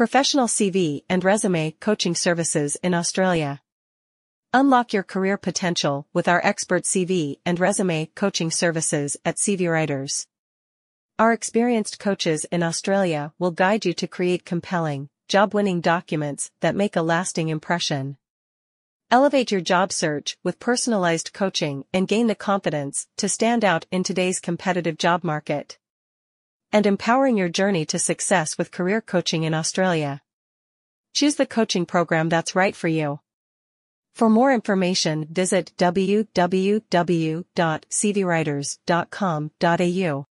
Professional CV and resume coaching services in Australia. Unlock your career potential with our expert CV and resume coaching services at CV Writers. Our experienced coaches in Australia will guide you to create compelling, job-winning documents that make a lasting impression. Elevate your job search with personalized coaching and gain the confidence to stand out in today's competitive job market and empowering your journey to success with career coaching in Australia. Choose the coaching program that's right for you. For more information, visit www.cvwriters.com.au.